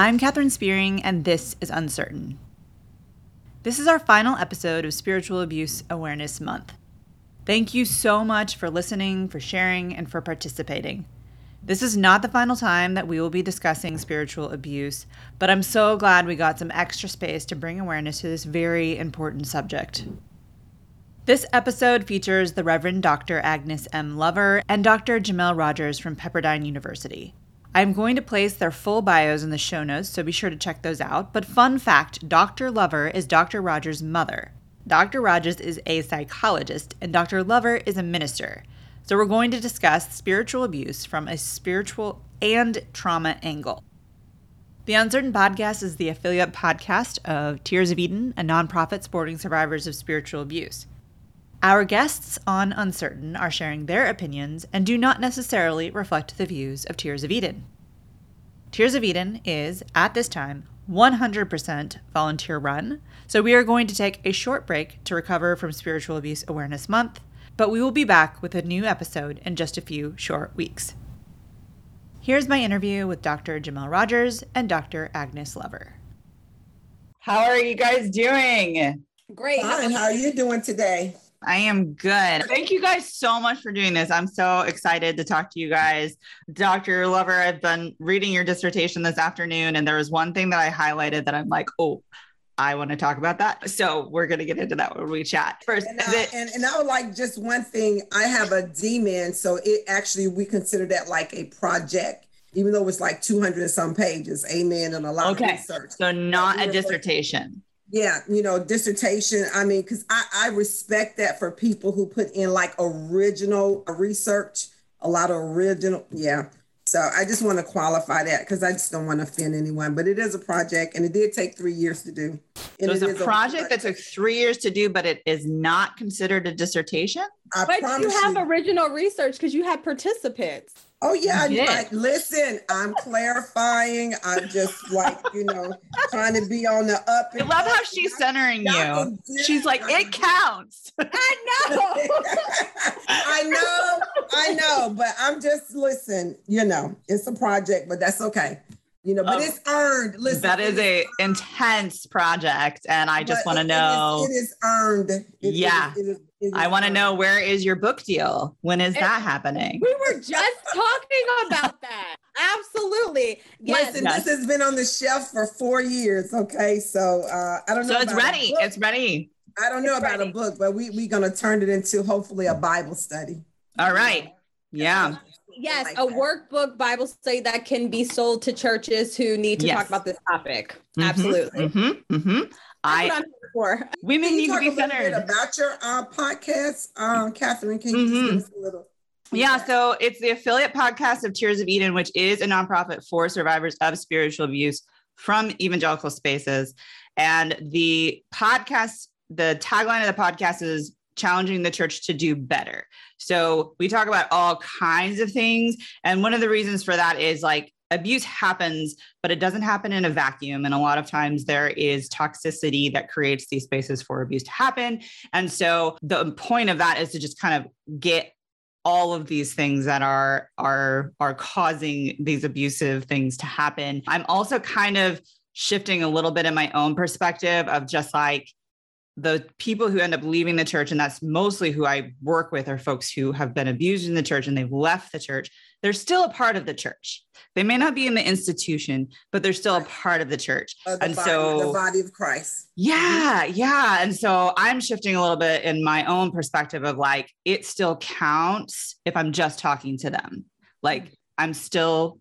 I'm Katherine Spearing, and this is Uncertain. This is our final episode of Spiritual Abuse Awareness Month. Thank you so much for listening, for sharing, and for participating. This is not the final time that we will be discussing spiritual abuse, but I'm so glad we got some extra space to bring awareness to this very important subject. This episode features the Reverend Dr. Agnes M. Lover and Dr. Jamel Rogers from Pepperdine University. I'm going to place their full bios in the show notes, so be sure to check those out. But fun fact Dr. Lover is Dr. Rogers' mother. Dr. Rogers is a psychologist, and Dr. Lover is a minister. So we're going to discuss spiritual abuse from a spiritual and trauma angle. The Uncertain Podcast is the affiliate podcast of Tears of Eden, a nonprofit supporting survivors of spiritual abuse. Our guests on Uncertain are sharing their opinions and do not necessarily reflect the views of Tears of Eden. Tears of Eden is, at this time, 100% volunteer run, so we are going to take a short break to recover from Spiritual Abuse Awareness Month, but we will be back with a new episode in just a few short weeks. Here's my interview with Dr. Jamel Rogers and Dr. Agnes Lover. How are you guys doing? Great. Fine. How are you doing today? I am good. Thank you guys so much for doing this. I'm so excited to talk to you guys. Dr. Lover, I've been reading your dissertation this afternoon, and there was one thing that I highlighted that I'm like, oh, I want to talk about that. So we're going to get into that when we chat. First, and, uh, and, and I would like just one thing. I have a DMin, so it actually, we consider that like a project even though it's like 200 and some pages, amen, and a lot okay. of research. So not a dissertation yeah you know dissertation i mean because I, I respect that for people who put in like original research a lot of original yeah. So i just want to qualify that because i just don't want to offend anyone but it is a project and it did take three years to do and so it's it a project a that took three years to do but it is not considered a dissertation? I but you have you. original research because you had participants Oh yeah, listen, I'm clarifying. I'm just like, you know, trying to be on the up. I love how she's centering you. She's like, it counts. I know. I know, I know, but I'm just listen, you know, it's a project, but that's okay. You know, but um, it's earned. Listen, that is a earned. intense project, and I just want to know. It is, it is earned. It, yeah. It is, I want to know where is your book deal? When is and that happening? We were just talking about that. Absolutely. Yes. Listen, yes. this has been on the shelf for four years. Okay. So uh, I don't know. So it's ready. It's ready. I don't know it's about ready. a book, but we, we're going to turn it into hopefully a Bible study. All right. Yeah. Yes, like a that. workbook Bible study that can be sold to churches who need to yes. talk about this topic. Mm-hmm, Absolutely. Mm-hmm, mm-hmm. I. Women need to be centered. about your uh, podcast, um, Katherine. Can you mm-hmm. give us a little? Yeah, so it's the affiliate podcast of Tears of Eden, which is a nonprofit for survivors of spiritual abuse from evangelical spaces. And the podcast, the tagline of the podcast is challenging the church to do better. So we talk about all kinds of things. And one of the reasons for that is like abuse happens, but it doesn't happen in a vacuum. And a lot of times there is toxicity that creates these spaces for abuse to happen. And so the point of that is to just kind of get all of these things that are are are causing these abusive things to happen. I'm also kind of shifting a little bit in my own perspective of just like the people who end up leaving the church, and that's mostly who I work with, are folks who have been abused in the church and they've left the church. They're still a part of the church. They may not be in the institution, but they're still a part of the church. The and body, so, the body of Christ. Yeah, yeah. And so I'm shifting a little bit in my own perspective of like, it still counts if I'm just talking to them. Like, I'm still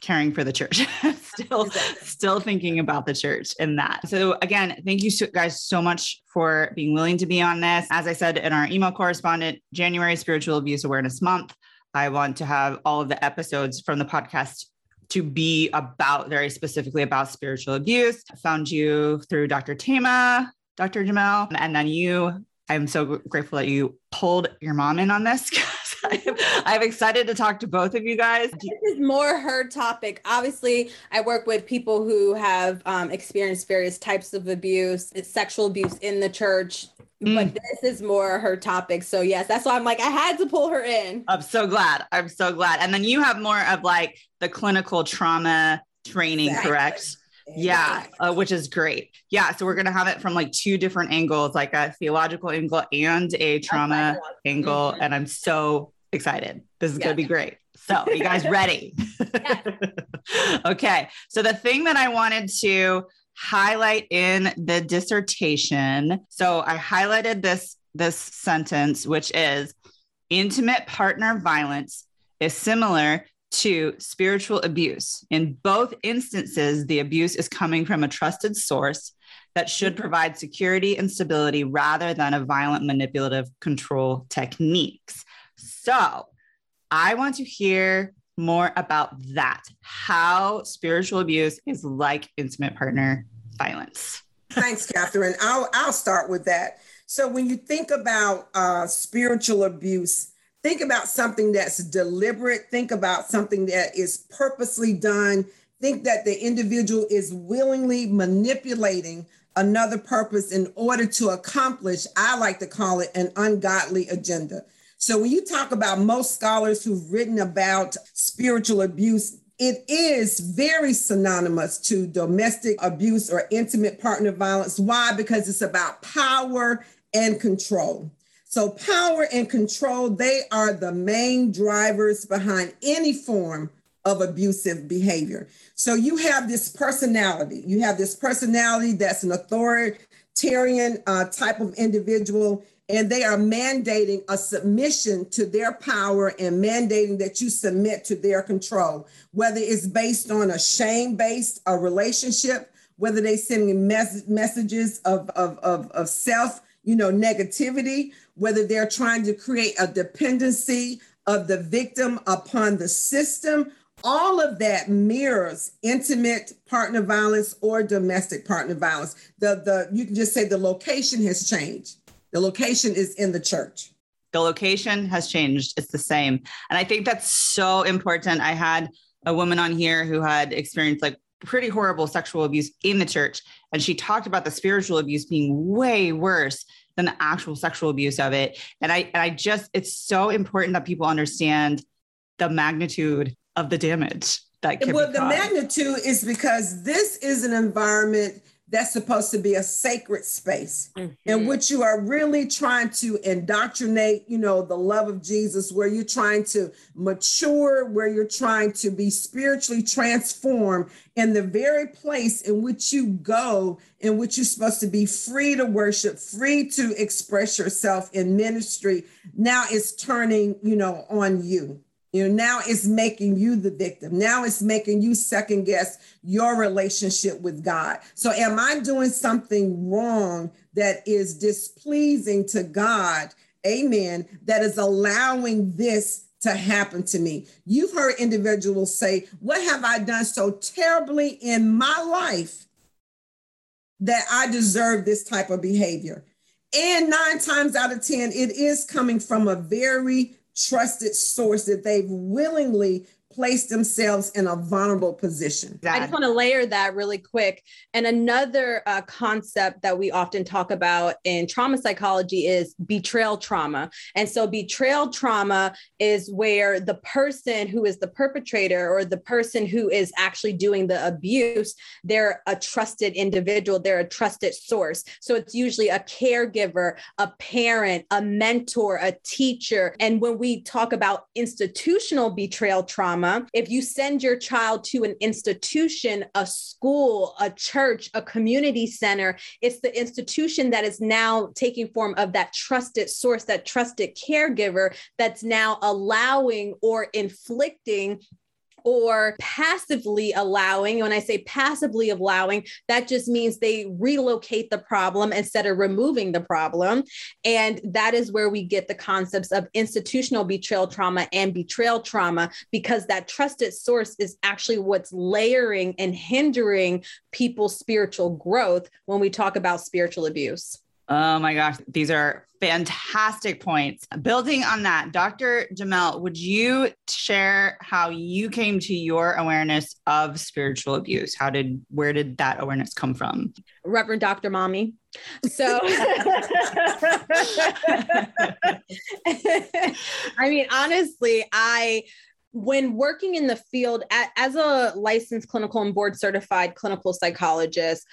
caring for the church still exactly. still thinking about the church in that so again thank you so, guys so much for being willing to be on this as i said in our email correspondent january spiritual abuse awareness month i want to have all of the episodes from the podcast to be about very specifically about spiritual abuse I found you through dr thema dr jamel and then you i'm so grateful that you pulled your mom in on this I'm excited to talk to both of you guys. This is more her topic. Obviously, I work with people who have um, experienced various types of abuse, It's sexual abuse in the church. Mm. But this is more her topic. So, yes, that's why I'm like, I had to pull her in. I'm so glad. I'm so glad. And then you have more of like the clinical trauma training, Exactly. correct? Yeah, uh, which is great. Yeah, so we're gonna have it from like two different angles, like a theological angle and a trauma angle, Mhm. and I'm so excited. This is Yeah. gonna be great. So, you guys ready? okay. So, the thing that I wanted to highlight in the dissertation, so I highlighted this this sentence, which is intimate partner violence is similar to spiritual abuse. In both instances, the abuse is coming from a trusted source that should provide security and stability rather than a violent manipulative control techniques. So, I want to hear more about that. How spiritual abuse is like intimate partner violence. Thanks, Katherine. I'll I'll start with that. So when you think about uh, spiritual abuse, think about something that's deliberate. Think about something that is purposely done. Think that the individual is willingly manipulating another purpose in order to accomplish. I like to call it an ungodly agenda. So when you talk about most scholars who've written about spiritual abuse, it is very synonymous to domestic abuse or intimate partner violence. Why? Because it's about power and control. So, power and control, they are the main drivers behind any form of abusive behavior. So, you have this personality, you have this personality that's an authoritarian uh, type of individual, and they are mandating a submission to their power and mandating that you submit to their control, whether it's based on a shame based a relationship, whether they sending mes- messages of, of, of, of self, you know, negativity, whether they're trying to create a dependency of the victim upon the system. All of that mirrors intimate partner violence or domestic partner violence. The, the you can just say the location has changed. The location is in the church. The location has changed, it's the same. And I think that's so important. I had a woman on here who had experienced like pretty horrible sexual abuse in the church. And she talked about the spiritual abuse being way worse than the actual sexual abuse of it. And I, and I just, it's so important that people understand the magnitude of the damage that can well, be the magnitude is because this is an environment that's supposed to be a sacred space in Mhm. which you are really trying to indoctrinate, you know, the love of Jesus, where you're trying to mature, where you're trying to be spiritually transformed in the very place in which you go, in which you're supposed to be free to worship, free to express yourself in ministry. Now it's turning, you know, on you. You know, now it's making you the victim. Now it's making you second guess your relationship with God. So, am I doing something wrong that is displeasing to God? Amen. That is allowing this to happen to me. You've heard individuals say, What have I done so terribly in my life that I deserve this type of behavior? And nine times out of 10, it is coming from a very trusted source that they've willingly placed themselves in a vulnerable position. I just want to layer that really quick. And another uh, concept that we often talk about in trauma psychology is betrayal trauma. And so, betrayal trauma is where the person who is the perpetrator or the person who is actually doing the abuse, they're a trusted individual, they're a trusted source. So, it's usually a caregiver, a parent, a mentor, a teacher. And when we talk about institutional betrayal trauma, if you send your child to an institution, a school, a church, a community center, it's the institution that is now taking form of that trusted source, that trusted caregiver that's now allowing or inflicting or passively allowing. When I say passively allowing, that just means they relocate the problem instead of removing the problem. And that is where we get the concepts of institutional betrayal trauma and betrayal trauma, because that trusted source is actually what's layering and hindering people's spiritual growth when we talk about spiritual abuse. Oh my gosh, these are fantastic points. Building on that, Dr. Jamel, would you share how you came to your awareness of spiritual abuse? How did, where did that awareness come from? Reverend Dr. Mommy. So, I mean, honestly, I when working in the field as a licensed clinical and board certified clinical psychologist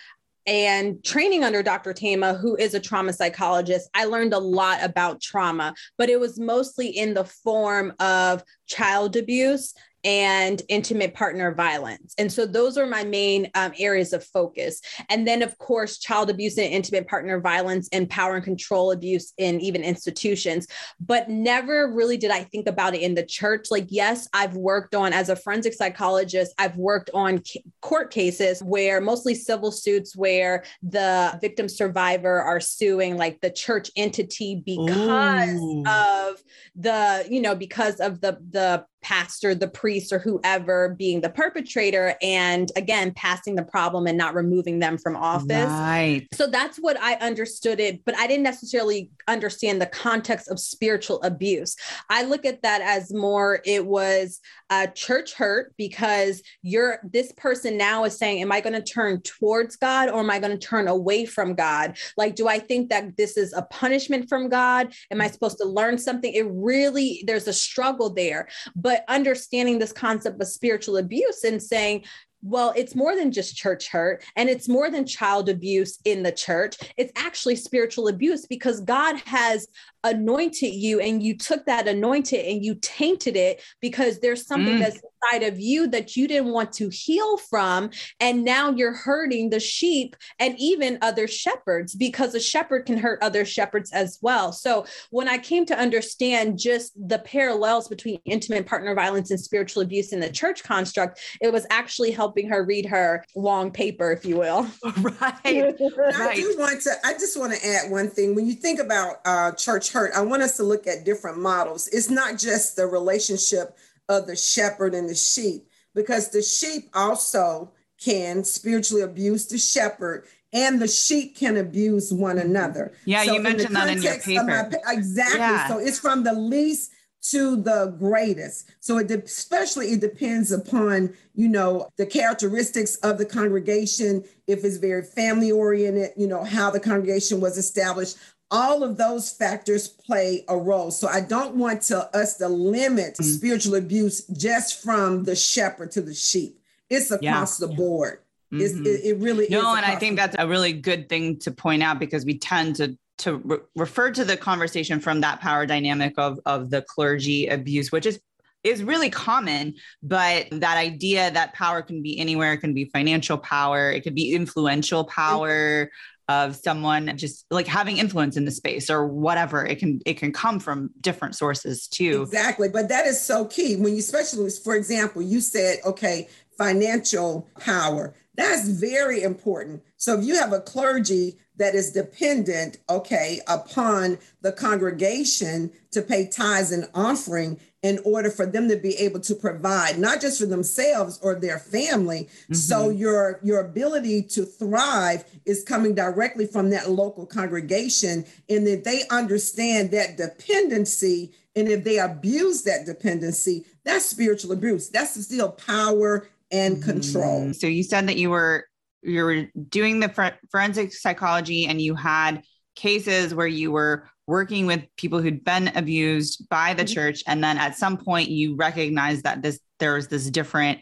and training under Dr. Thema, who is a trauma psychologist, I learned a lot about trauma, but it was mostly in the form of child abuse and intimate partner violence. And so those are my main um, areas of focus. And then, of course, child abuse and intimate partner violence and power and control abuse in even institutions. But never really did I think about it in the church. Like, yes, I've worked on, as a forensic psychologist, I've worked on court cases where mostly civil suits where the victim survivor are suing like the church entity because Ooh. of the, you know, because of the, the pastor, the priest, or whoever being the perpetrator, and again, passing the problem and not removing them from office. Right. So that's what I understood it, but I didn't necessarily understand the context of spiritual abuse. I look at that as more it was a church hurt because you're this person now is saying, Am I going to turn towards God or am I going to turn away from God? Like, do I think that this is a punishment from God? Am I mm. supposed to learn something? It really, there's a struggle there. But but understanding this concept of spiritual abuse and saying well, it's more than just church hurt and it's more than child abuse in the church. It's actually spiritual abuse because God has anointed you and you took that anointed and you tainted it because there's something mm. that's inside of you that you didn't want to heal from. And now you're hurting the sheep and even other shepherds because a shepherd can hurt other shepherds as well. So when I came to understand just the parallels between intimate partner violence and spiritual abuse in the church construct, it was actually helping her read her long paper, if you will. Right. I do want to, I just want to add one thing. When you think about uh, church hurt, I want us to look at different models. It's not just the relationship of the shepherd and the sheep, because the sheep also can spiritually abuse the shepherd and the sheep can abuse one another. Yeah, so you mentioned that in your paper. My, exactly. Yeah. So it's from the least to the greatest. So it de- especially it depends upon, you know, the characteristics of the congregation, if it's very family oriented, you know, how the congregation was established, all of those factors play a role. So I don't want to us to limit mm-hmm. spiritual abuse just from the shepherd to the sheep. It's across yeah. the board. Mm-hmm. It, it, really no, and I think that's a really good thing to point out because we tend to to re- refer to the conversation from that power dynamic of of the clergy abuse, which is is really common but that idea that power can be anywhere it can be financial power it could be influential power of someone just like having influence in the space or whatever. It can it can come from different sources too. Exactly but that is so key. When you especially for example you said okay financial power that's very important. So if you have a clergy that is dependent okay upon the congregation to pay tithes and offering in order for them to be able to provide not just for themselves or their family mm-hmm. so your your ability to thrive is coming directly from that local congregation. And that they understand that dependency and if they abuse that dependency that's spiritual abuse. That's still power and control mm-hmm. so you said that you were you were doing the forensic psychology and you had cases where you were working with people who'd been abused by the mm-hmm. church and then at some point you recognized that this there's this different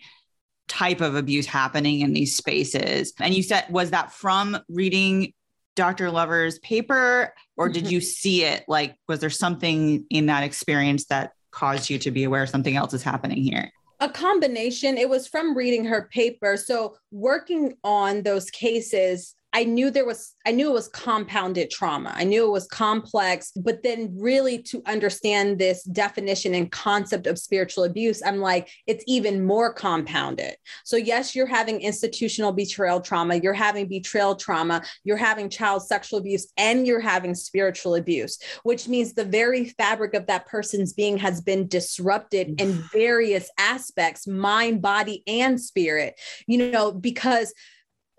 type of abuse happening in these spaces and you said was that from reading dr lover's paper or did mm-hmm. you see it like was there something in that experience that caused you to be aware something else is happening here a combination. It was from reading her paper. So working on those cases I knew there was, I knew it was compounded trauma. I knew it was complex, but then really to understand this definition and concept of spiritual abuse, I'm like, it's even more compounded. So, yes, you're having institutional betrayal trauma, you're having betrayal trauma, you're having child sexual abuse, and you're having spiritual abuse, which means the very fabric of that person's being has been disrupted in mm. various aspects mind, body, and spirit, you know, because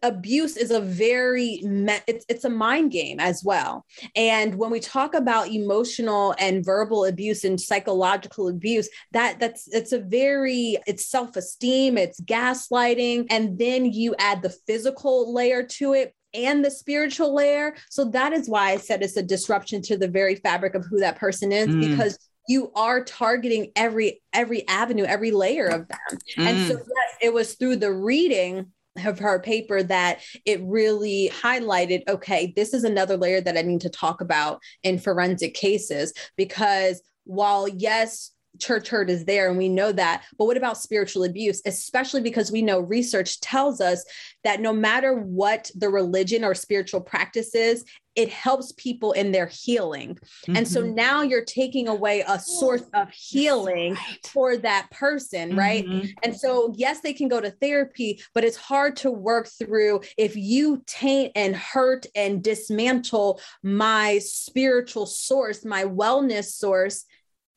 abuse is a very it's it's a mind game as well and when we talk about emotional and verbal abuse and psychological abuse that that's it's a very it's self-esteem it's gaslighting and then you add the physical layer to it and the spiritual layer so that is why i said it's a disruption to the very fabric of who that person is mm. because you are targeting every every avenue every layer of them mm. and so mm. yes it was through the reading of her paper that it really highlighted okay this is another layer that i need to talk about in forensic cases because while yes church hurt is there and we know that but what about spiritual abuse especially because we know research tells us that no matter what the religion or spiritual practice is it helps people in their healing mm-hmm. and so mm-hmm. now you're taking away a source of healing right. for that person mm-hmm. right and so yes they can go to therapy but it's hard to work through if you taint and hurt and dismantle my spiritual source my wellness source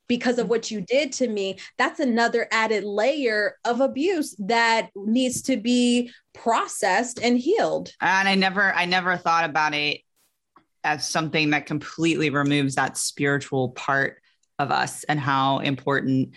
because of what you did to me, that's another added layer of abuse that needs to be processed and healed. And I never, I never thought about it as something that completely removes that spiritual part of us and how important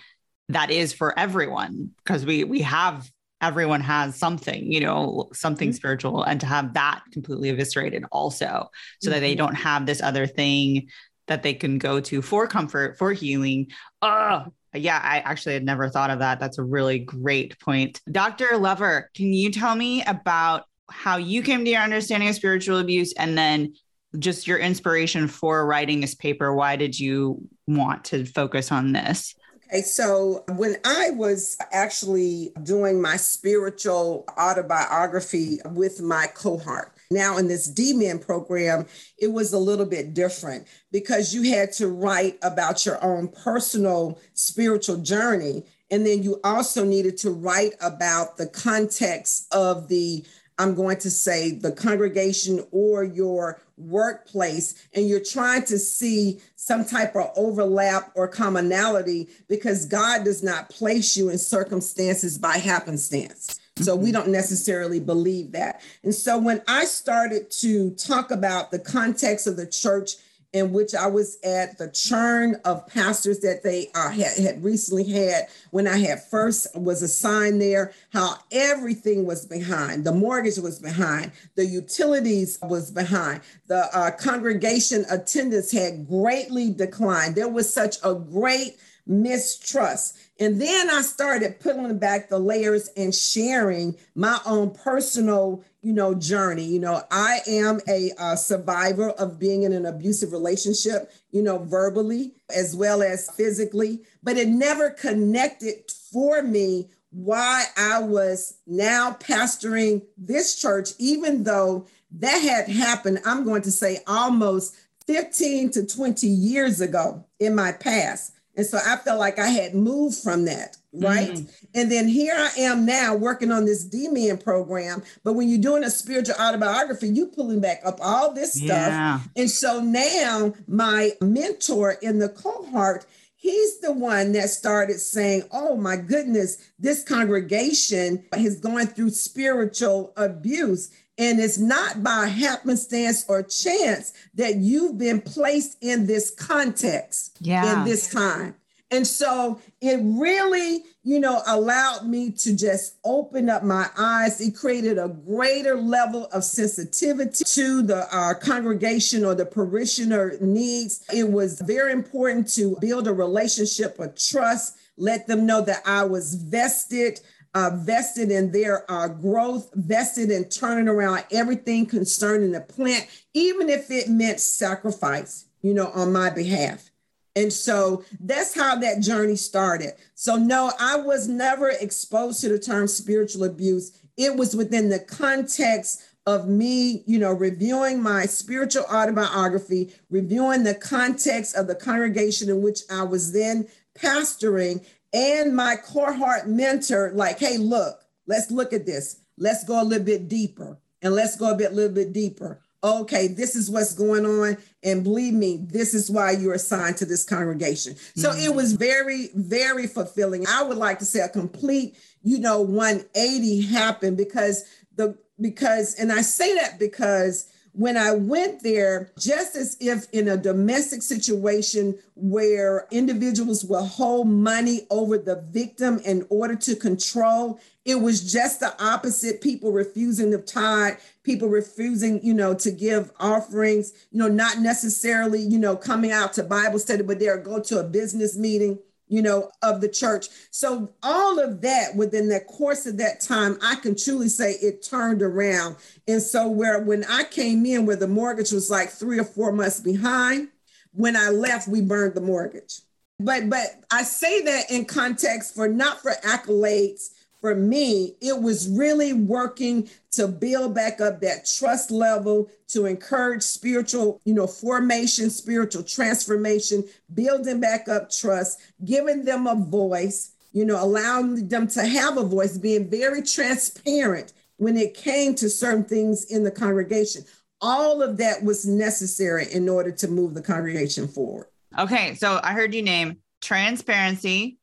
that is for everyone because we we have everyone has something you know something mm-hmm. spiritual and to have that completely eviscerated also so mm-hmm. that they mm-hmm. don't have this other thing that they can go to for comfort, for healing. Oh, yeah, I actually had never thought of that. That's a really great point. Dr. Lover, can you tell me about how you came to your understanding of spiritual abuse and then just your inspiration for writing this paper? Why did you want to focus on this? Okay, so when I was actually doing my spiritual autobiography with my cohort, now in this DMin program, it was a little bit different because you had to write about your own personal spiritual journey. And then you also needed to write about the context of the, I'm going to say, the congregation or your workplace. And you're trying to see some type of overlap or commonality because God does not place you in circumstances by happenstance. So we mm-hmm. don't necessarily believe that. And so when I started to talk about the context of the church in which I was at, the churn of pastors that they uh, had, had recently had when I had first was assigned there, how everything was behind. The mortgage was behind, the utilities was behind, the uh, congregation attendance had greatly declined. There was such a great mistrust. And then I started pulling back the layers and sharing my own personal, you know, journey. You know, I am a, a survivor of being in an abusive relationship, you know, verbally as well as physically, but it never connected for me why I was now pastoring this church, even though that had happened, I'm going to say almost 15 to 20 years ago in my past. And so I felt like I had moved from that, right? Mm. And then here I am now working on this DMin program. But when you're doing a spiritual autobiography, you pulling back up all this stuff. Yeah. And so now my mentor in the cohort, he's the one that started saying, Oh my goodness, this congregation is going through spiritual abuse. And it's not by happenstance or chance that you've been placed in this context yeah. in this time. And so it really, you know, allowed me to just open up my eyes. It created a greater level of sensitivity to the uh, congregation or the parishioner needs. It was very important to build a relationship of trust, let them know that I was vested uh, vested in their uh, growth, vested in turning around everything concerning the plant, even if it meant sacrifice, you know, on my behalf. And so that's how that journey started. So, no, I was never exposed to the term spiritual abuse. It was within the context of me, you know, reviewing my spiritual autobiography, reviewing the context of the congregation in which I was then pastoring, and my cohort mentor, like, hey, look, let's look at this. Let's go a little bit deeper and let's go a bit, little bit deeper. Okay, this is what's going on. And believe me, this is why you're assigned to this congregation. So mm-hmm. it was very, very fulfilling. I would like to say a complete, you know, 180 happened because the because, and I say that because when I went there, just as if in a domestic situation where individuals will hold money over the victim in order to control, it was just the opposite. People refusing to tithe, people refusing, you know, to give offerings, you know, not necessarily, you know, coming out to Bible study, but they'll go to a business meeting you know, of the church. So all of that within the course of that time, I can truly say it turned around. And so where when I came in where the mortgage was like three or four months behind, when I left, we burned the mortgage. But but I say that in context for not for accolades for me, it was really working to build back up that trust level, to encourage spiritual, you know, formation, spiritual transformation, building back up trust, giving them a voice, you know, allowing them to have a voice, being very transparent when it came to certain things in the congregation. All of that was necessary in order to move the congregation forward. Okay, so I heard you name transparency,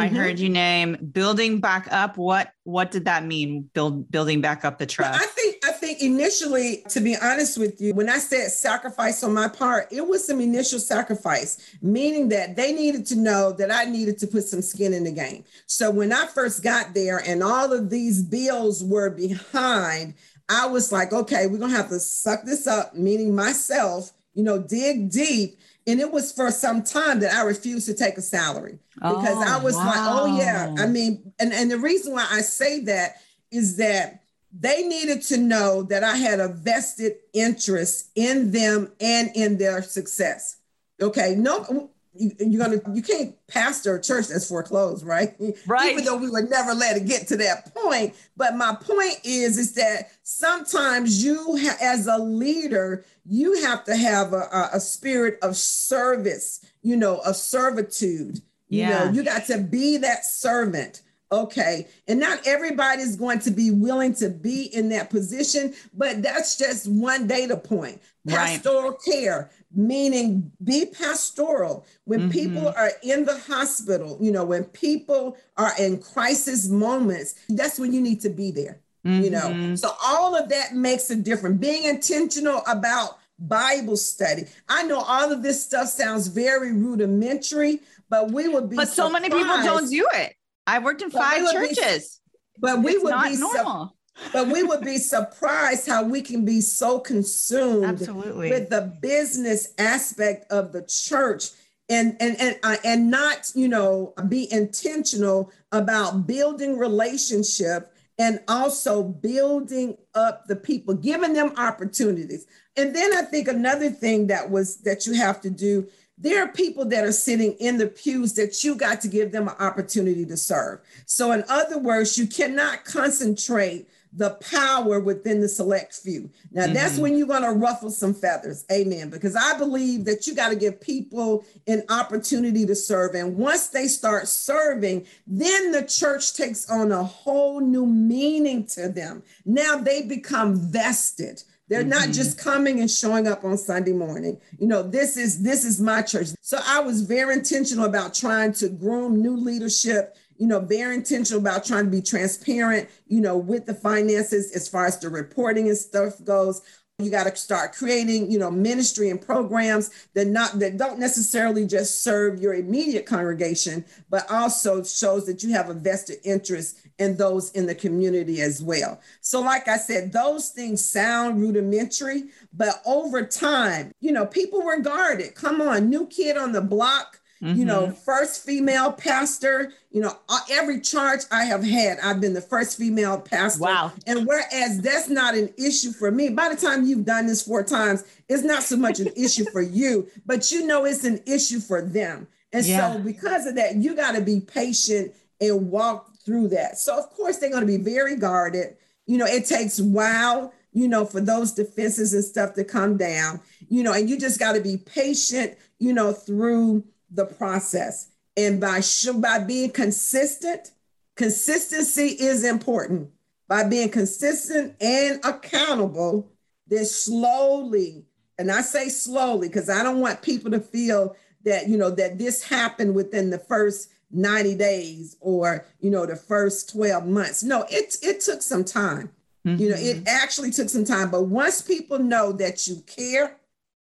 I mm-hmm. heard you name building back up. What what did that mean? Build building back up the trust. Well, I think I think initially, to be honest with you, when I said sacrifice on my part, it was some initial sacrifice, meaning that they needed to know that I needed to put some skin in the game. So when I first got there and all of these bills were behind, I was like, okay, we're gonna have to suck this up, meaning myself, you know, dig deep and it was for some time that I refused to take a salary because oh, I was wow. like, oh yeah. I mean, and, and the reason why I say that is that they needed to know that I had a vested interest in them and in their success. Okay. No, you're gonna you can't pastor a church that's foreclosed, right? Right. Even though we would never let it get to that point. But my point is, is that sometimes you, ha- as a leader, you have to have a, a spirit of service, you know, of servitude. You yeah. know, you got to be that servant. Okay. And not everybody's going to be willing to be in that position, but that's just one data point. Pastoral right. care, meaning be pastoral. When mm-hmm. people are in the hospital, you know, when people are in crisis moments, that's when you need to be there. Mm-hmm. You know, mm-hmm. so all of that makes a difference. Being intentional about Bible study. I know all of this stuff sounds very rudimentary, but we would be. But so many people don't do it. I worked in five churches. Be, but we it's would be normal. but we would be surprised how we can be so consumed Absolutely. with the business aspect of the church and and and uh, and not you know be intentional about building relationship and also building up the people giving them opportunities and then i think another thing that was that you have to do there are people that are sitting in the pews that you got to give them an opportunity to serve. So, in other words, you cannot concentrate the power within the select few. Now, mm-hmm. that's when you're going to ruffle some feathers. Amen. Because I believe that you got to give people an opportunity to serve. And once they start serving, then the church takes on a whole new meaning to them. Now they become vested. They're mm-hmm. not just coming and showing up on Sunday morning. You know, this is this is my church. So I was very intentional about trying to groom new leadership, you know, very intentional about trying to be transparent, you know, with the finances as far as the reporting and stuff goes you got to start creating you know ministry and programs that not that don't necessarily just serve your immediate congregation but also shows that you have a vested interest in those in the community as well. So like i said those things sound rudimentary but over time you know people were guarded. Come on new kid on the block Mm-hmm. You know, mm-hmm. first female pastor, you know, uh, every charge I have had, I've been the first female pastor. Wow. And whereas that's not an issue for me, by the time you've done this four times, it's not so much an issue for you, but you know it's an issue for them. And yeah. so because of that, you got to be patient and walk through that. So of course they're going to be very guarded. You know, it takes while, you know, for those defenses and stuff to come down, you know, and you just got to be patient, you know, through the process. And by, by being consistent, consistency is important. By being consistent and accountable, then slowly, and I say slowly because I don't want people to feel that, you know, that this happened within the first 90 days or, you know, the first 12 months. No, it, it took some time. Mm-hmm. You know, it mm-hmm. actually took some time, but once people know that you care,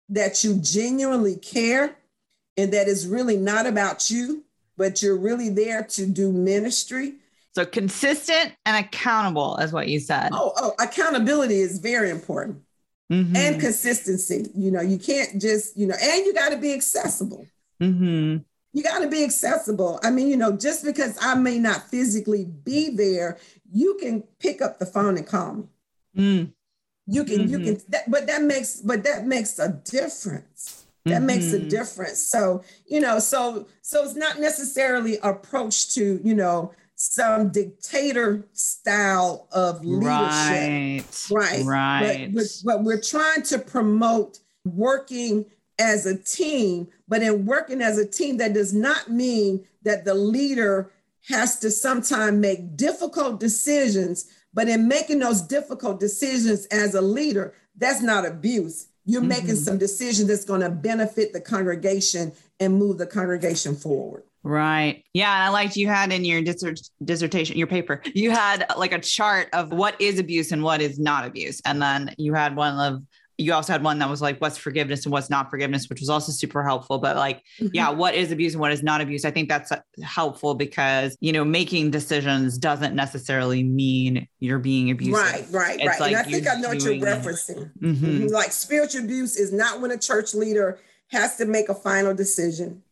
that you genuinely care, and that it's really not about you, but you're really there to do ministry. So consistent and accountable is what you said. Oh, oh, accountability is very important. Mm-hmm. And consistency. You know, you can't just, you know, and you got to be accessible. Mm-hmm. You got to be accessible. I mean, you know, just because I may not physically be there, you can pick up the phone and call me. Mm. You can, mm-hmm. you can, that, but that makes, but that makes a difference. That mm-hmm. makes a mm-hmm. difference. So, you know, so, so it's not necessarily approach to, you know, some dictator style of leadership. Right. Right. Right. But, but, but we're trying to promote working as a team, but in working as a team, that does not mean that the leader has to sometimes make difficult decisions. But in making those difficult decisions as a leader, that's not abuse. You're mm-hmm. making some decisions that's going to benefit the congregation and move the congregation forward. Right. Yeah. And I liked you had in your dissertation, your paper, you had like a chart of what is abuse and what is not abuse. And then you had one of you also had one that was like what's forgiveness and what's not forgiveness which was also super helpful but like mm-hmm. yeah what is abuse and what is not abuse i think that's uh, helpful because you know making decisions doesn't necessarily mean you're being abusive right right it's right like and i think i know what you're referencing mm-hmm. Mm-hmm. like spiritual abuse is not when a church leader has to make a final decision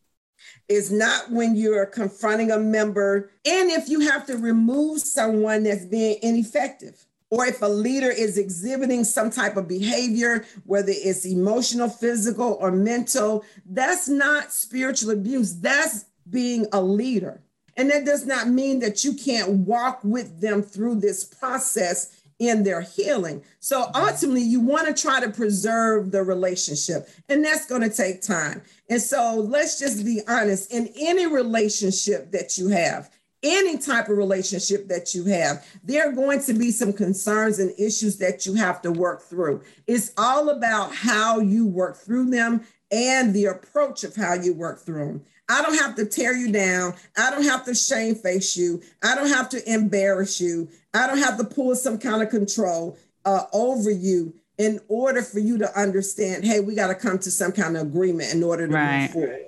is not when you're confronting a member and if you have to remove someone that's being ineffective or if a leader is exhibiting some type of behavior, whether it's emotional, physical, or mental, that's not spiritual abuse. That's being a leader. And that does not mean that you can't walk with them through this process in their healing. So ultimately, you want to try to preserve the relationship, and that's going to take time. And so let's just be honest in any relationship that you have, any type of relationship that you have, there are going to be some concerns and issues that you have to work through. It's all about how you work through them and the approach of how you work through them. I don't have to tear you down. I don't have to shame face you. I don't have to embarrass you. I don't have to pull some kind of control uh, over you in order for you to understand hey, we got to come to some kind of agreement in order to right. move forward.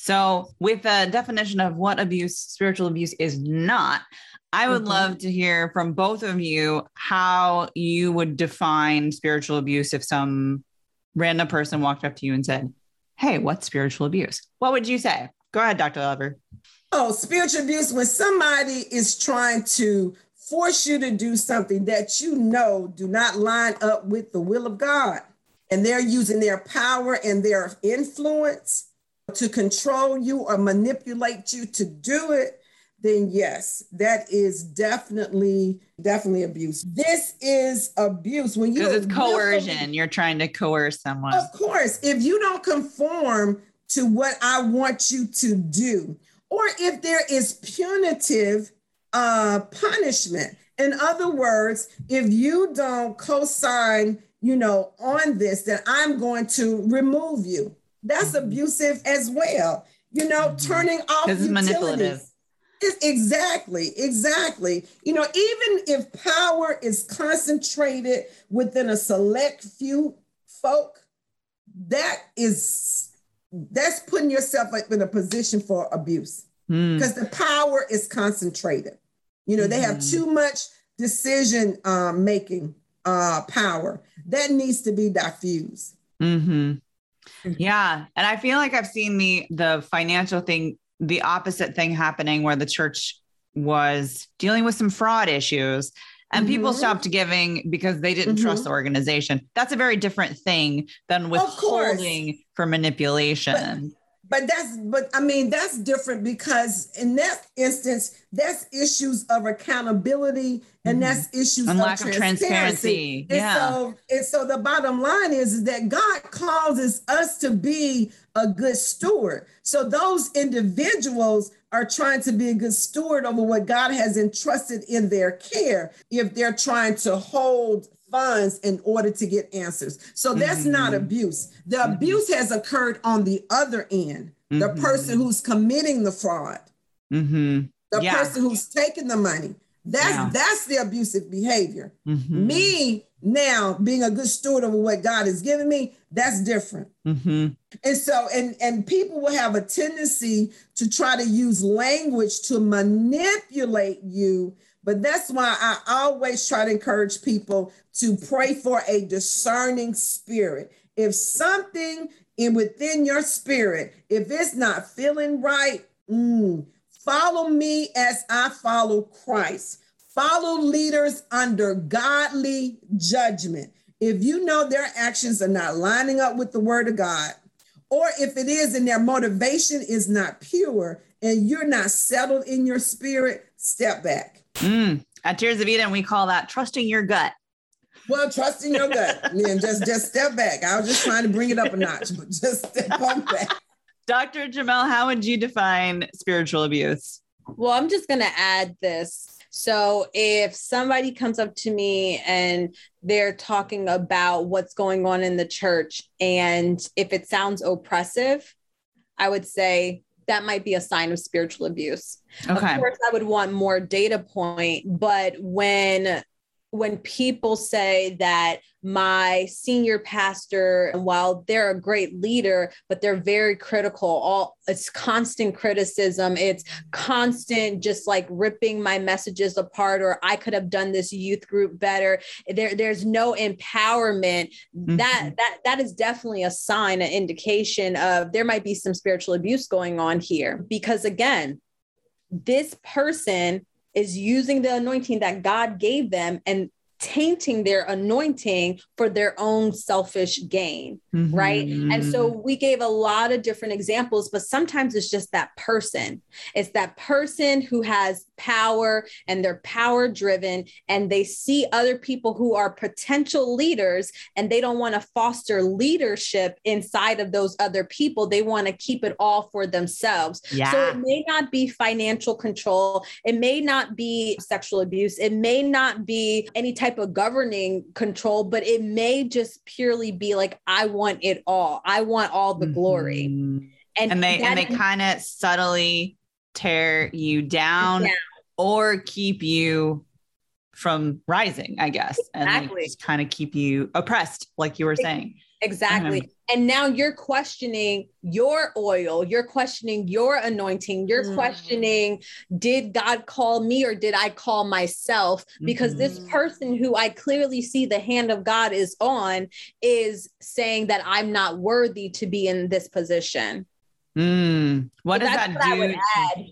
So, with a definition of what abuse, spiritual abuse is not, I would mm-hmm. love to hear from both of you how you would define spiritual abuse if some random person walked up to you and said, Hey, what's spiritual abuse? What would you say? Go ahead, Dr. Lover. Oh, spiritual abuse when somebody is trying to force you to do something that you know do not line up with the will of God. And they're using their power and their influence to control you or manipulate you to do it, then yes, that is definitely definitely abuse. This is abuse when you because it's coercion. You're trying to coerce someone. Of course, if you don't conform to what I want you to do, or if there is punitive uh, punishment. In other words, if you don't co-sign, you know, on this, then I'm going to remove you. That's mm-hmm. abusive as well. You know, mm-hmm. turning off this is manipulative. It's exactly, exactly. You know, even if power is concentrated within a select few folk, that is that's putting yourself in a position for abuse because mm. the power is concentrated. You know, they have mm-hmm. too much decision um, making uh, power that needs to be diffused. Mm-hmm. Yeah. And I feel like I've seen the the financial thing, the opposite thing happening where the church was dealing with some fraud issues and mm-hmm. people stopped giving because they didn't mm-hmm. trust the organization. That's a very different thing than withholding for manipulation. But, that's but I mean that's different because in that instance that's issues of accountability and mm-hmm. that's issues and of lack transparency. of transparency. And yeah. so and so the bottom line is, is that God causes us to be a good steward. So those individuals are trying to be a good steward over what God has entrusted in their care if they're trying to hold funds in order to get answers. So that's mm-hmm. not abuse. The mm-hmm. abuse has occurred on the other end, mm-hmm. the person who's committing the fraud, mm-hmm. the yeah. person who's taking the money. That's Yeah. that's the abusive behavior. Mhm. Me now being a good steward of what God has given me, that's different. Mhm. And so, and and people will have a tendency to try to use language to manipulate you. But that's why I always try to encourage people to pray for a discerning spirit. If something in within your spirit, if it's not feeling right, mm, follow me as I follow Christ. Follow leaders under godly judgment. If you know their actions are not lining up with the word of God, or if it is and their motivation is not pure and you're not settled in your spirit, step back. Mm. At Tears of Eden, we call that trusting your gut. Well, trusting your gut. Man, just just step back. I was just trying to bring it up a notch, but just step on back. Dr. Jamel, how would you define spiritual abuse? Well, I'm just going to add this. So, if somebody comes up to me and they're talking about what's going on in the church, and if it sounds oppressive, I would say that might be a sign of spiritual abuse. Okay. Of course, I would want more data point, but when when people say that my senior pastor, while they're a great leader, but they're very critical, all it's constant criticism, it's constant just like ripping my messages apart, or I could have done this youth group better. There, there's no empowerment. That Mhm. that that is definitely a sign, an indication of there might be some spiritual abuse going on here. Because again, this person is using the anointing that God gave them and tainting their anointing for their own selfish gain, mm-hmm. right? And so we gave a lot of different examples, but sometimes it's just that person. It's that person who has power and they're power driven and they see other people who are potential leaders and they don't want to foster leadership inside of those other people. They want to keep it all for themselves. yeah. So it may not be financial control. It may not be sexual abuse. It may not be any type of governing control, but it may just purely be like, I want it all. I want all the glory. Mhm. And they and they kind of subtly tear you down Down. or keep you from rising, I guess. And Exactly. they just kind of keep you oppressed, like you were saying. Exactly. Uh-huh. And now you're questioning your oil, you're questioning your anointing, you're Mhm. questioning, did God call me or did I call myself? Because this Mhm. person who I clearly see the hand of God is on is saying that I'm not worthy to be in this position. Mm. What So does that what do? to- add.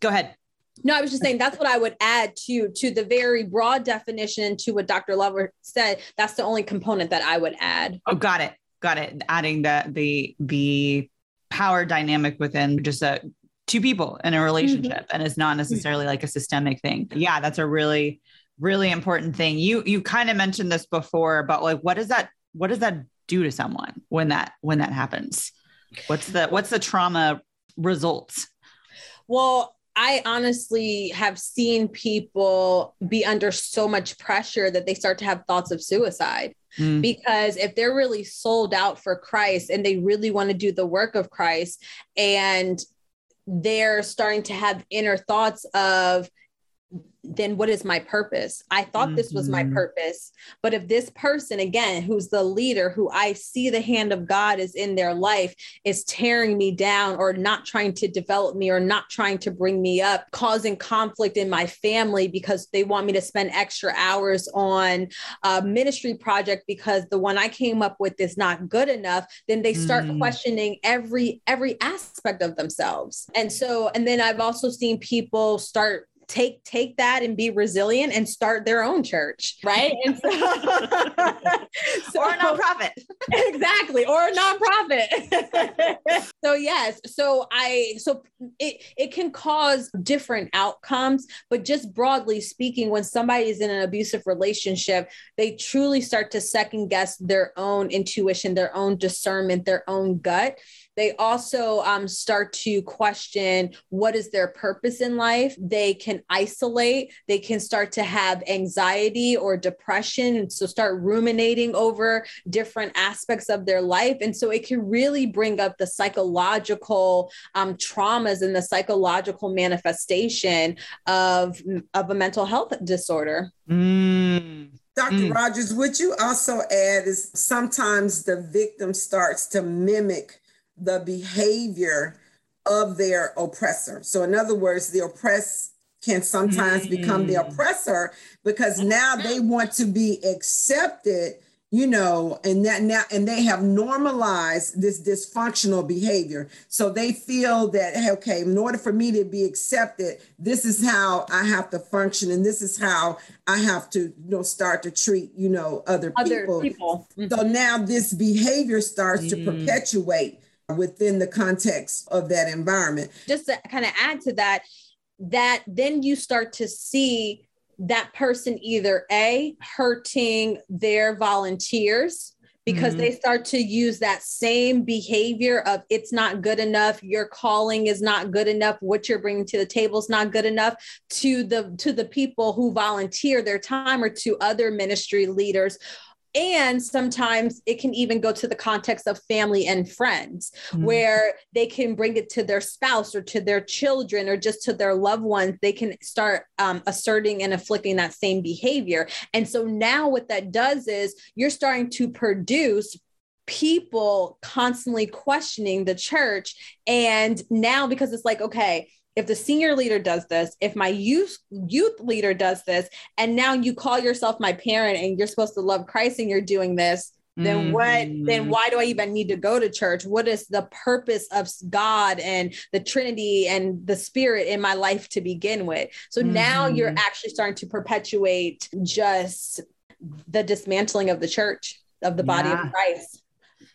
Go ahead. No, I was just saying that's what I would add to to the very broad definition to what Dr. Lover said. That's the only component that I would add. Oh, got it. Got it. Adding the the the power dynamic within just a two people in a relationship and it's not necessarily like a systemic thing. Yeah, that's a really, really important thing. You you kind of mentioned this before but like what does that what does that do to someone when that when that happens? What's the what's the trauma results? Well, I honestly have seen people be under so much pressure that they start to have thoughts of suicide. Mm, Because if they're really sold out for Christ and they really want to do the work of Christ, and they're starting to have inner thoughts of, then what is my purpose? I thought this was my Mhm. purpose. But if this person, again, who's the leader, who I see the hand of God is in their life, is tearing me down or not trying to develop me or not trying to bring me up, causing conflict in my family because they want me to spend extra hours on a ministry project because the one I came up with is not good enough, then they start Mm. questioning every every aspect of themselves. And so, and then I've also seen people start take take that and be resilient and start their own church right? And so, so- or a nonprofit. exactly or a nonprofit. So yes so i so it it can cause different outcomes but just broadly speaking when somebody is in an abusive relationship they truly start to second guess their own intuition their own discernment their own gut They also um, start to question what is their purpose in life. They can isolate. They can start to have anxiety or depression. And so start ruminating over different aspects of their life. And so it can really bring up the psychological um, traumas and the psychological manifestation of, of a mental health disorder. Mm. Dr. Mm. Rogers, would you also add is sometimes the victim starts to mimic the behavior of their oppressor. So, in other words, the oppressed can sometimes mm. become the mm. oppressor because now they want to be accepted you know and that now and they have normalized this dysfunctional behavior so they feel that okay in order for me to be accepted this is how i have to function and this is how i have to you know start to treat you know other, other people, people. Mm-hmm. so now this behavior starts mm-hmm. to perpetuate within the context of that environment. Just to kind of add to that that then you start to see that person either a hurting their volunteers because mm-hmm. they start to use that same behavior of it's not good enough. Your calling is not good enough. What you're bringing to the table is not good enough. To the to the people who volunteer their time or to other ministry leaders and sometimes it can even go to the context of family and friends mm-hmm. where they can bring it to their spouse or to their children or just to their loved ones. They can start um, asserting and afflicting that same behavior. And so now what that does is you're starting to produce people constantly questioning the church. And now because it's like okay if the senior leader does this, if my youth youth leader does this, and now you call yourself my parent and you're supposed to love Christ and you're doing this, then mm-hmm. what then why do I even need to go to church? What is the purpose of God and the Trinity and the Spirit in my life to begin with? So mm-hmm. now you're actually starting to perpetuate just the dismantling of the church of the body yeah. of Christ.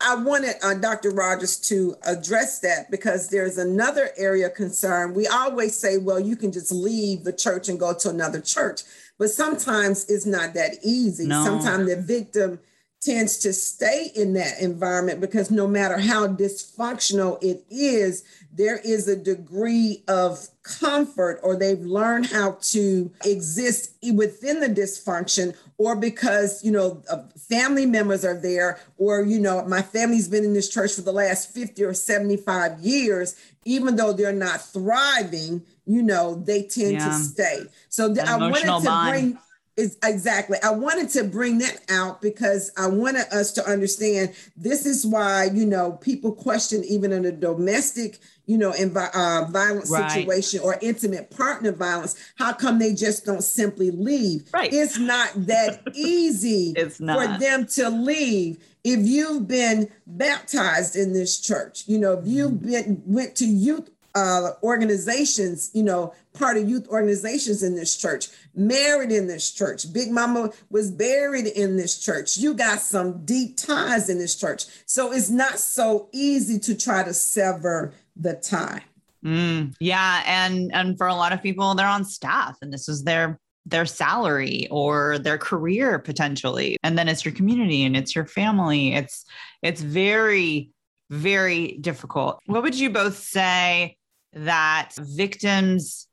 I wanted uh, Dr. Rogers to address that because there's another area of concern. We always say, well, you can just leave the church and go to another church, but sometimes it's not that easy. No. Sometimes the victim tends to stay in that environment because no matter how dysfunctional it is, there is a degree of comfort or they've learned how to exist within the dysfunction or because you know family members are there or you know my family's been in this church for the last 50 or 75 years even though they're not thriving you know they tend yeah. to stay so th- i wanted to bond. bring is exactly. I wanted to bring that out because I wanted us to understand this is why, you know, people question even in a domestic, you know, in uh, violent right. situation or intimate partner violence. How come they just don't simply leave? Right. It's not that easy it's not. for them to leave. If you've been baptized in this church, you know, if you've mm-hmm. been went to youth uh, organizations, you know, part of youth organizations in this church, married in this church. Big Mama was buried in this church. You got some deep ties in this church. So it's not so easy to try to sever the tie. Mm, yeah, and and for a lot of people, they're on staff, and this is their their salary or their career potentially, and then it's your community and it's your family. It's it's very very difficult. What would you both say that victims,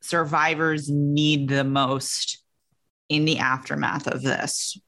survivors need the most in the aftermath of this?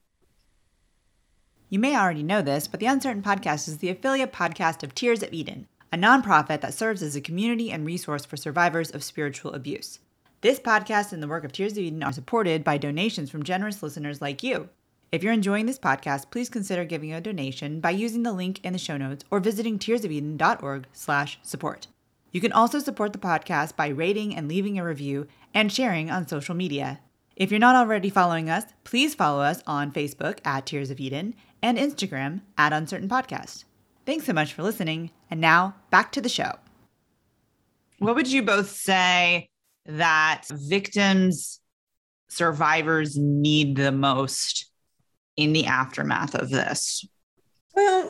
You may already know this, but the Uncertain Podcast is the affiliate podcast of Tears of Eden, a nonprofit that serves as a community and resource for survivors of spiritual abuse. This podcast and the work of Tears of Eden are supported by donations from generous listeners like you. If you're enjoying this podcast, please consider giving a donation by using the link in the show notes or visiting tearsofeden.org/support. You can also support the podcast by rating and leaving a review and sharing on social media. If you're not already following us, please follow us on Facebook at Tears of Eden and Instagram at Uncertain Podcast. Thanks so much for listening. And now back to the show. What would you both say that victims, survivors need the most in the aftermath of this?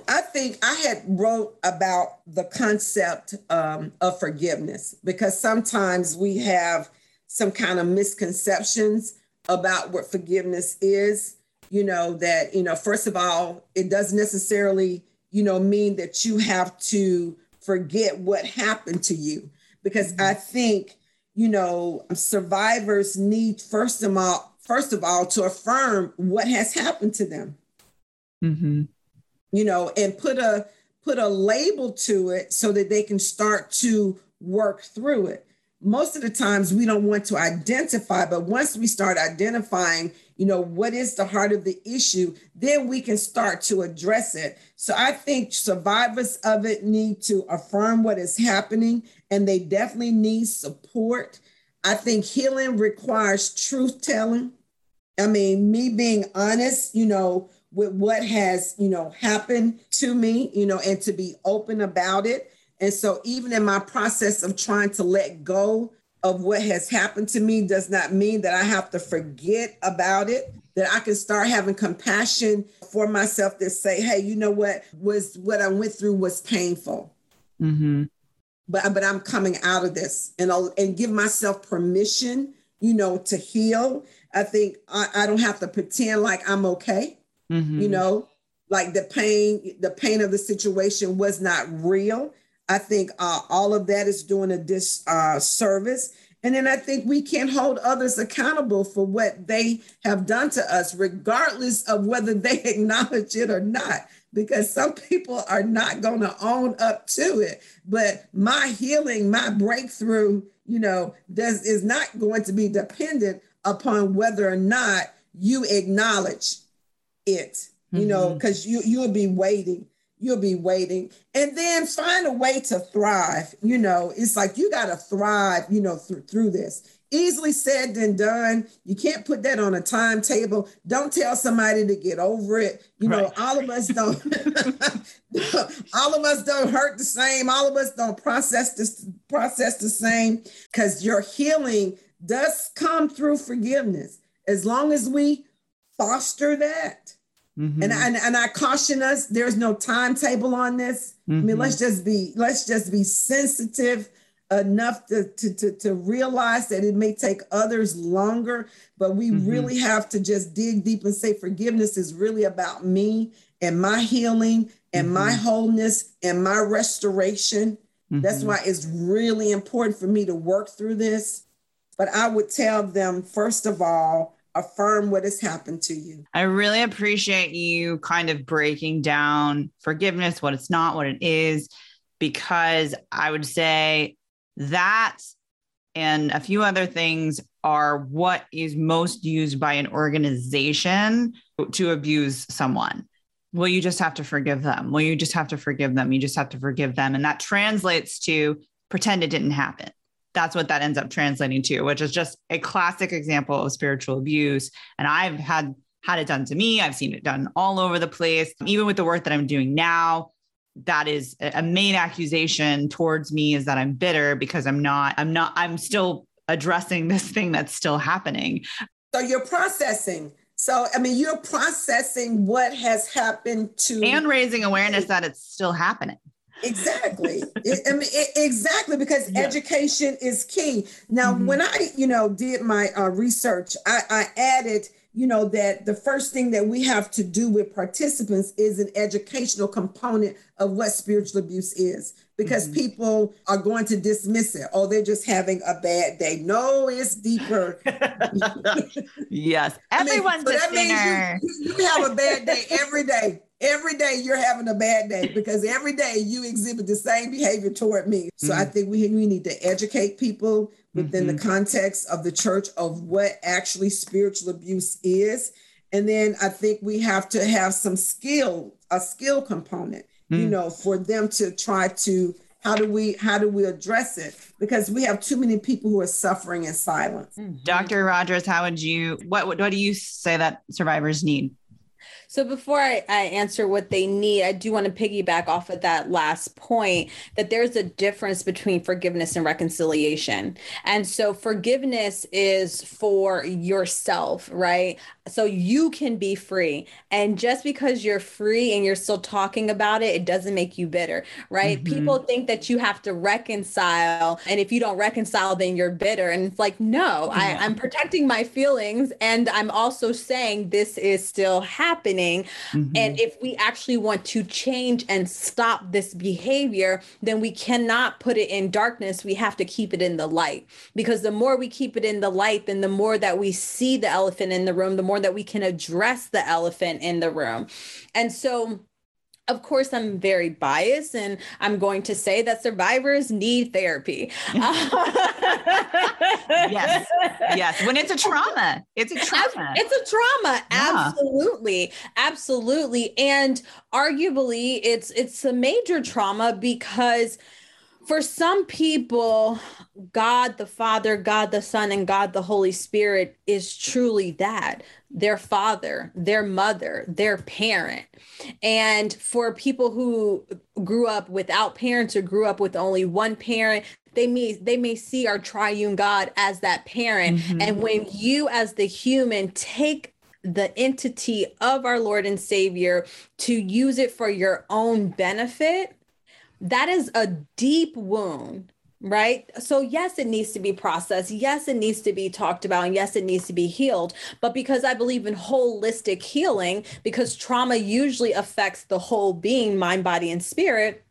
I think I had wrote about the concept um, of forgiveness because sometimes we have some kind of misconceptions about what forgiveness is. You know, that, you know, first of all, it doesn't necessarily, you know, mean that you have to forget what happened to you because mm-hmm. I think, you know, survivors need first of all, first of all, to affirm what has happened to them. Mm-hmm. You know, and put a put a label to it so that they can start to work through it. Most of the times we don't want to identify, but once we start identifying, you know, what is the heart of the issue, then we can start to address it. So I think survivors of it need to affirm what is happening and they definitely need support. I think healing requires truth telling. I mean, me being honest, you know, with what has, you know, happened to me, you know, and to be open about it. And so, even in my process of trying to let go of what has happened to me, does not mean that I have to forget about it. That I can start having compassion for myself to say, hey, you know what was what I went through was painful. Mm-hmm. But but I'm coming out of this and I'll and give myself permission, you know, to heal. I think I, I don't have to pretend like I'm okay mm-hmm. you know, like the pain, the pain of the situation was not real. I think uh, all of that is doing a disservice. Uh, and then I think we can't hold others accountable for what they have done to us, regardless of whether they acknowledge it or not, because some people are not going to own up to it. But my healing, my breakthrough, you know, does is not going to be dependent upon whether or not you acknowledge it, you mm-hmm. know, because you you'll be waiting. You'll be waiting. And then find a way to thrive. You know, it's like you got to thrive, you know, through, through this. Easily said than done. You can't put that on a timetable. Don't tell somebody to get over it. You right. know, all of us don't all of us don't hurt the same. All of us don't process this process the same because your healing does come through forgiveness. As long as we foster that. Mm-hmm. And, and and I caution us, there's no timetable on this. Mm-hmm. I mean, mm-hmm. let's just be let's just be sensitive enough to, to, to, to, realize that it may take others longer, but we mm-hmm. really have to just dig deep and say forgiveness is really about me and my healing and mm-hmm. my wholeness and my restoration. Mm-hmm. That's why it's really important for me to work through this. But I would tell them, first of all, affirm what has happened to you. I really appreciate you kind of breaking down forgiveness, what it's not, what it is, because I would say that and a few other things are what is most used by an organization to abuse someone. Well, you just have to forgive them. Well, you just have to forgive them. You just have to forgive them. And that translates to pretend it didn't happen that's what that ends up translating to, which is just a classic example of spiritual abuse. And I've had had it done to me. I've seen it done all over the place. Even with the work that I'm doing now, that is a main accusation towards me is that I'm bitter because I'm not, I'm not, I'm still addressing this thing that's still happening. So you're processing. So, I mean, you're processing what has happened to. And raising awareness that it's still happening. Exactly. it, I mean, it, exactly because yeah. education is key. Now, mm-hmm. when I, you know, did my uh, research, I, I added, you know, that the first thing that we have to do with participants is an educational component of what spiritual abuse is because mm-hmm. people are going to dismiss it. Oh, they're just having a bad day. No, it's deeper. yes. Everyone's I mean, so that means you, you have a bad day every day every day you're having a bad day because every day you exhibit the same behavior toward me. So mm-hmm. I think we, we need to educate people within mm-hmm. the context of the church of what actually spiritual abuse is. And then I think we have to have some skill, a skill component, mm-hmm. you mm. know, for them to try to how do we how do we address it because we have too many people who are suffering in silence mm-hmm. dr rogers how would you what what do you say that survivors need so before I, I answer what they need, I do want to piggyback off of that last point that there's a difference between forgiveness and reconciliation. And so forgiveness is for yourself, right? So you can be free. And just because you're free and you're still talking about it, it doesn't make you bitter, right? Mm-hmm. People think that you have to reconcile. And if you don't reconcile, then you're bitter. And it's like, no, yeah. I, I'm protecting my feelings. And I'm also saying this is still happening happening. Mm-hmm. And if we actually want to change and stop this behavior, then we cannot put it in darkness. We have to keep it in the light because the more we keep it in the light, then the more that we see the elephant in the room, the more that we can address the elephant in the room. And so, of course, I'm very biased and I'm going to say that survivors need therapy. yes. Yes. When it's a trauma, it's a trauma. It's a trauma. Yeah. Absolutely. Absolutely. And arguably it's it's a major trauma because for some people, God the Father, God the Son, and God the Holy Spirit is truly that their father, their mother, their parent. And for people who grew up without parents or grew up with only one parent, they may they may see our triune God as that parent. Mm-hmm. And when you as the human take the entity of our Lord and Savior to use it for your own benefit, that is a deep wound right? So, yes, it needs to be processed. Yes, it needs to be talked about. And yes, it needs to be healed. But because I believe in holistic healing, because trauma usually affects the whole being, mind, body, and spirit.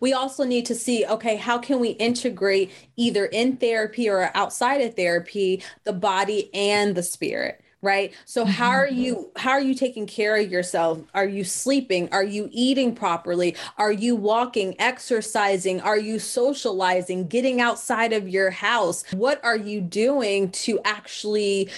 We also need to see okay, how can we integrate either in therapy or outside of therapy the body and the spirit? Right? So how are mm-hmm. you how are you taking care of yourself? Are you sleeping? Are you eating properly? Are you walking exercising? Are you socializing getting outside of your house? What are you doing to actually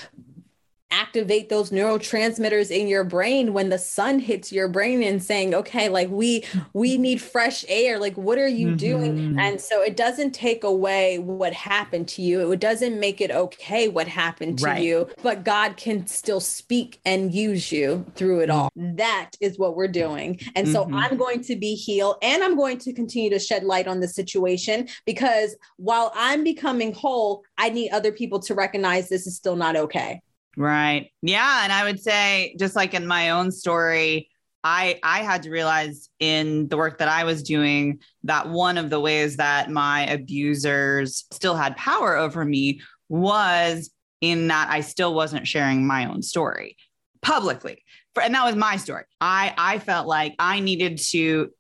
activate those neurotransmitters in your brain when the sun hits your brain and saying okay like we we need fresh air. Like what are you mm-hmm. doing and so it doesn't take away what happened to you. It doesn't make it okay what happened to right. you but god can still speak and use you through it all. That is what we're doing. And so mm-hmm. i'm going to be healed and i'm going to continue to shed light on the situation because while i'm becoming whole i need other people to recognize this is still not okay Right. Yeah. And I would say, just like in my own story, I I had to realize in the work that I was doing that one of the ways that my abusers still had power over me was in that I still wasn't sharing my own story publicly. And that was my story. I I felt like I needed to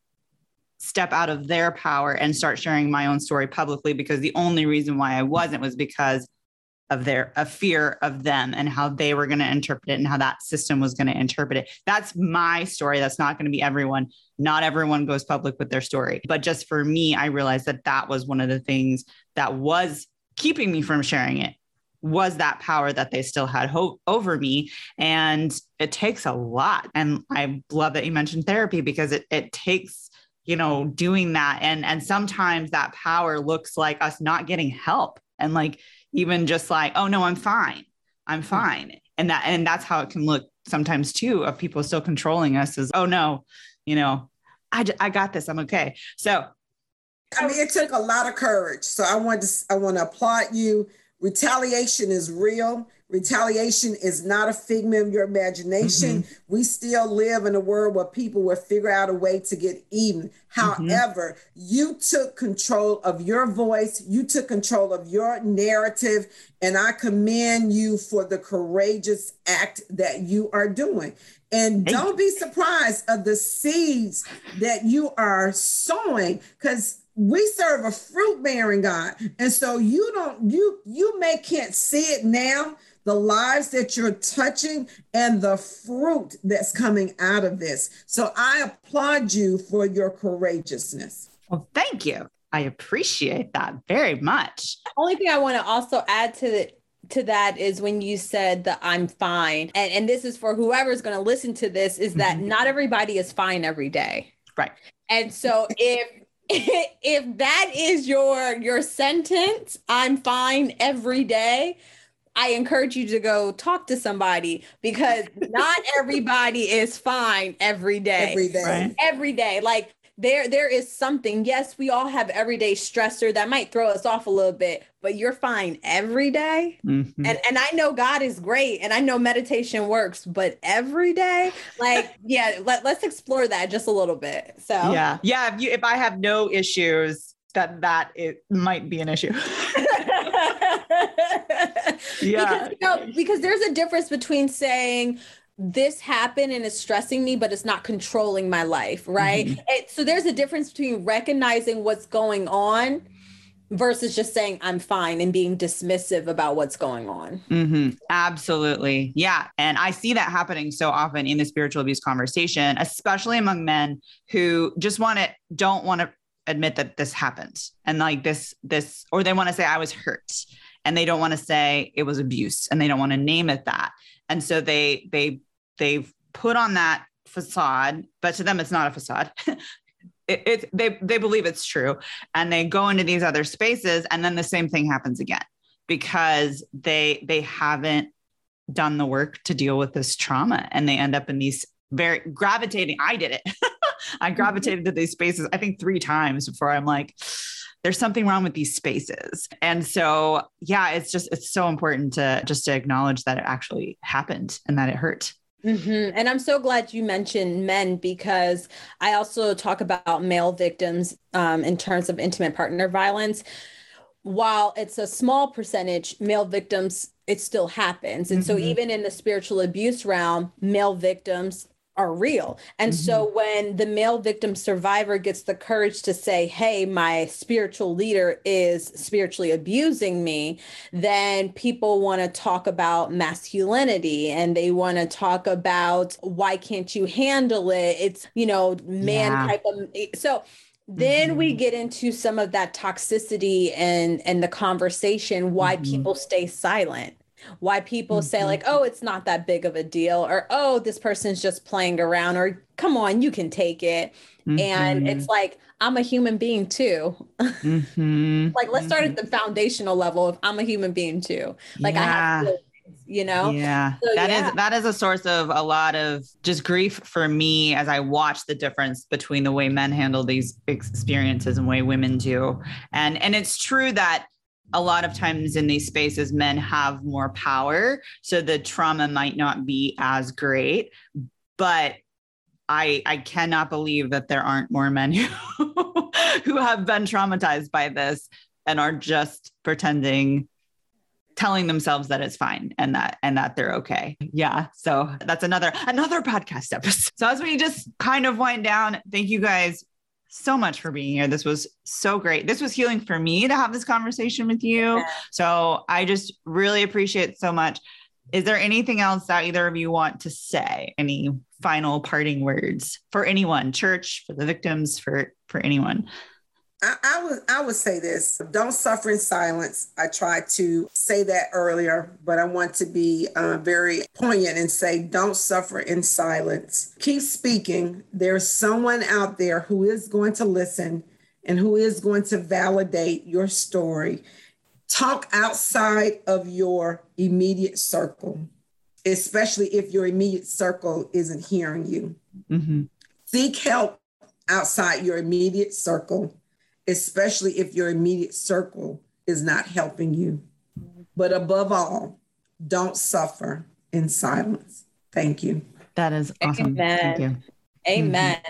step out of their power and start sharing my own story publicly because the only reason why I wasn't was because of their a fear of them and how they were going to interpret it and how that system was going to interpret it. That's my story. That's not going to be everyone. Not everyone goes public with their story. But just for me, I realized that that was one of the things that was keeping me from sharing it was that power that they still had hope over me and it takes a lot and i love that you mentioned therapy because it, it takes you know doing that and and sometimes that power looks like us not getting help and like even just like, oh no, I'm fine. I'm hmm. fine. And that and that's how it can look sometimes too of people still controlling us is, oh no, you know, I, I got this. I'm okay. So I mean, it took a lot of courage. So I want to I want to applaud you. Retaliation is real. Retaliation is not a figment of your imagination. Mm-hmm. We still live in a world where people will figure out a way to get even. Mm-hmm. However, you took control of your voice, you took control of your narrative, and I commend you for the courageous act that you are doing. And don't be surprised of the seeds that you are sowing because we serve a fruit bearing God. And so you don't you you may can't see it now, the lives that you're touching and the fruit that's coming out of this. So I applaud you for your courageousness. Well, thank you. I appreciate that very much. The only thing I want to also add to the to that is when you said that I'm fine. And and this is for whoever's going to listen to this is that mm-hmm. not everybody is fine every day. Right. And so if if that is your your sentence, I'm fine every day, I encourage you to go talk to somebody because not everybody is fine every day. Every day. Right. Every day. Like there there is something. Yes, we all have everyday stressor that might throw us off a little bit, but you're fine every day. Mm-hmm. And and I know God is great and I know meditation works, but every day, like yeah, let, let's explore that just a little bit. So Yeah. Yeah, if you if I have no issues, that that it might be an issue. yeah. Because, you know, because there's a difference between saying, this happened and it's stressing me, but it's not controlling my life, right? Mm-hmm. It, so there's a difference between recognizing what's going on versus just saying I'm fine and being dismissive about what's going on. Mm-hmm. Absolutely. Yeah. And I see that happening so often in the spiritual abuse conversation, especially among men who just want to, don't want to admit that this happened and like this, this, or they want to say I was hurt and they don't want to say it was abuse and they don't want to name it that. And so they, they, they've put on that facade, but to them, it's not a facade. it, it, they they believe it's true. And they go into these other spaces and then the same thing happens again because they they haven't done the work to deal with this trauma. And they end up in these very gravitating i did it. I gravitated to these spaces i think three times before i'm like there's something wrong with these spaces and so yeah it's just it's so important to just to acknowledge that it actually happened and that it hurt Mm-hmm. And I'm so glad you mentioned men because I also talk about male victims um, in terms of intimate partner violence. While it's a small percentage, male victims, it still happens. And mm-hmm. so, even in the spiritual abuse realm, male victims are real. And mm-hmm. so when the male victim survivor gets the courage to say, Hey, my spiritual leader is spiritually abusing me, then people want to talk about masculinity and they want to talk about why can't you handle it? It's, you know, man yeah. type of. So, then mm-hmm. we get into some of that toxicity and and the conversation why mm-hmm. people stay silent why people mm-hmm. say like oh it's not that big of a deal or oh this person's just playing around or come on you can take it mm-hmm. and it's like i'm a human being too mm-hmm. like let's start at mm-hmm. the foundational level of i'm a human being too like yeah. i have feelings, you know yeah so, that yeah. is that is a source of a lot of just grief for me as i watch the difference between the way men handle these experiences and way women do and and it's true that a lot of times in these spaces, men have more power. So the trauma might not be as great. But I, I cannot believe that there aren't more men who, who have been traumatized by this and are just pretending telling themselves that it's fine and that and that they're okay. Yeah. So that's another another podcast episode. So as we just kind of wind down, thank you guys so much for being here. This was so great. This was healing for me to have this conversation with you. So I just really appreciate so much. Is there anything else that either of you want to say? Any final parting words for anyone, church, for the victims, for for anyone? I, I, would I would say this: don't suffer in silence. I tried to say that earlier, but I want to be uh, very poignant and say, don't suffer in silence. Keep speaking. There's someone out there who is going to listen and who is going to validate your story. Talk outside of your immediate circle, especially if your immediate circle isn't hearing you. Mm-hmm. Seek help outside your immediate circle especially if your immediate circle is not helping you. But above all, don't suffer in silence. Thank you. That is awesome. Amen. Thank you. Amen.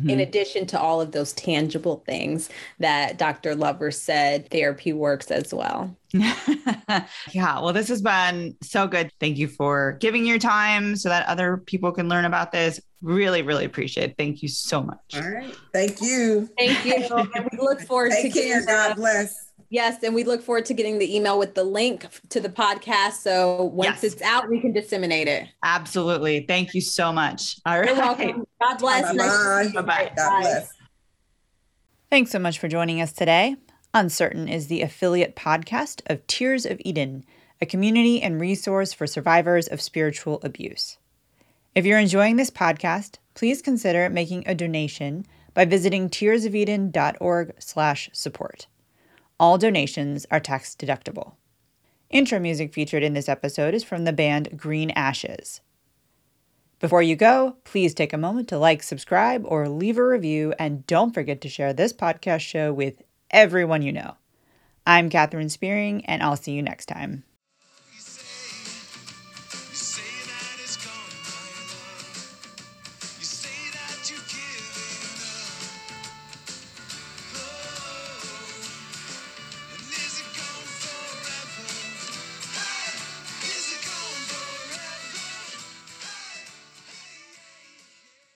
Mm-hmm. In addition to all of those tangible things that Dr. Lover said, therapy works as well. yeah, well, this has been so good. Thank you for giving your time so that other people can learn about this. Really, really appreciate it. Thank you so much. All right. Thank you. Thank you. and we look forward Take to care. God bless. Yes, and we look forward to getting the email with the link to the podcast. So once yes. it's out, we can disseminate it. Absolutely. Thank you so much. All right. You're welcome. God bless. Bye. Bye. Bye. God bless. Thanks so much for joining us today. Uncertain is the affiliate podcast of Tears of Eden, a community and resource for survivors of spiritual abuse. If you're enjoying this podcast, please consider making a donation by visiting tearsofeden.org/support. All donations are tax deductible. Intro music featured in this episode is from the band Green Ashes. Before you go, please take a moment to like, subscribe, or leave a review, and don't forget to share this podcast show with everyone you know. I'm Katherine Spearing, and I'll see you next time.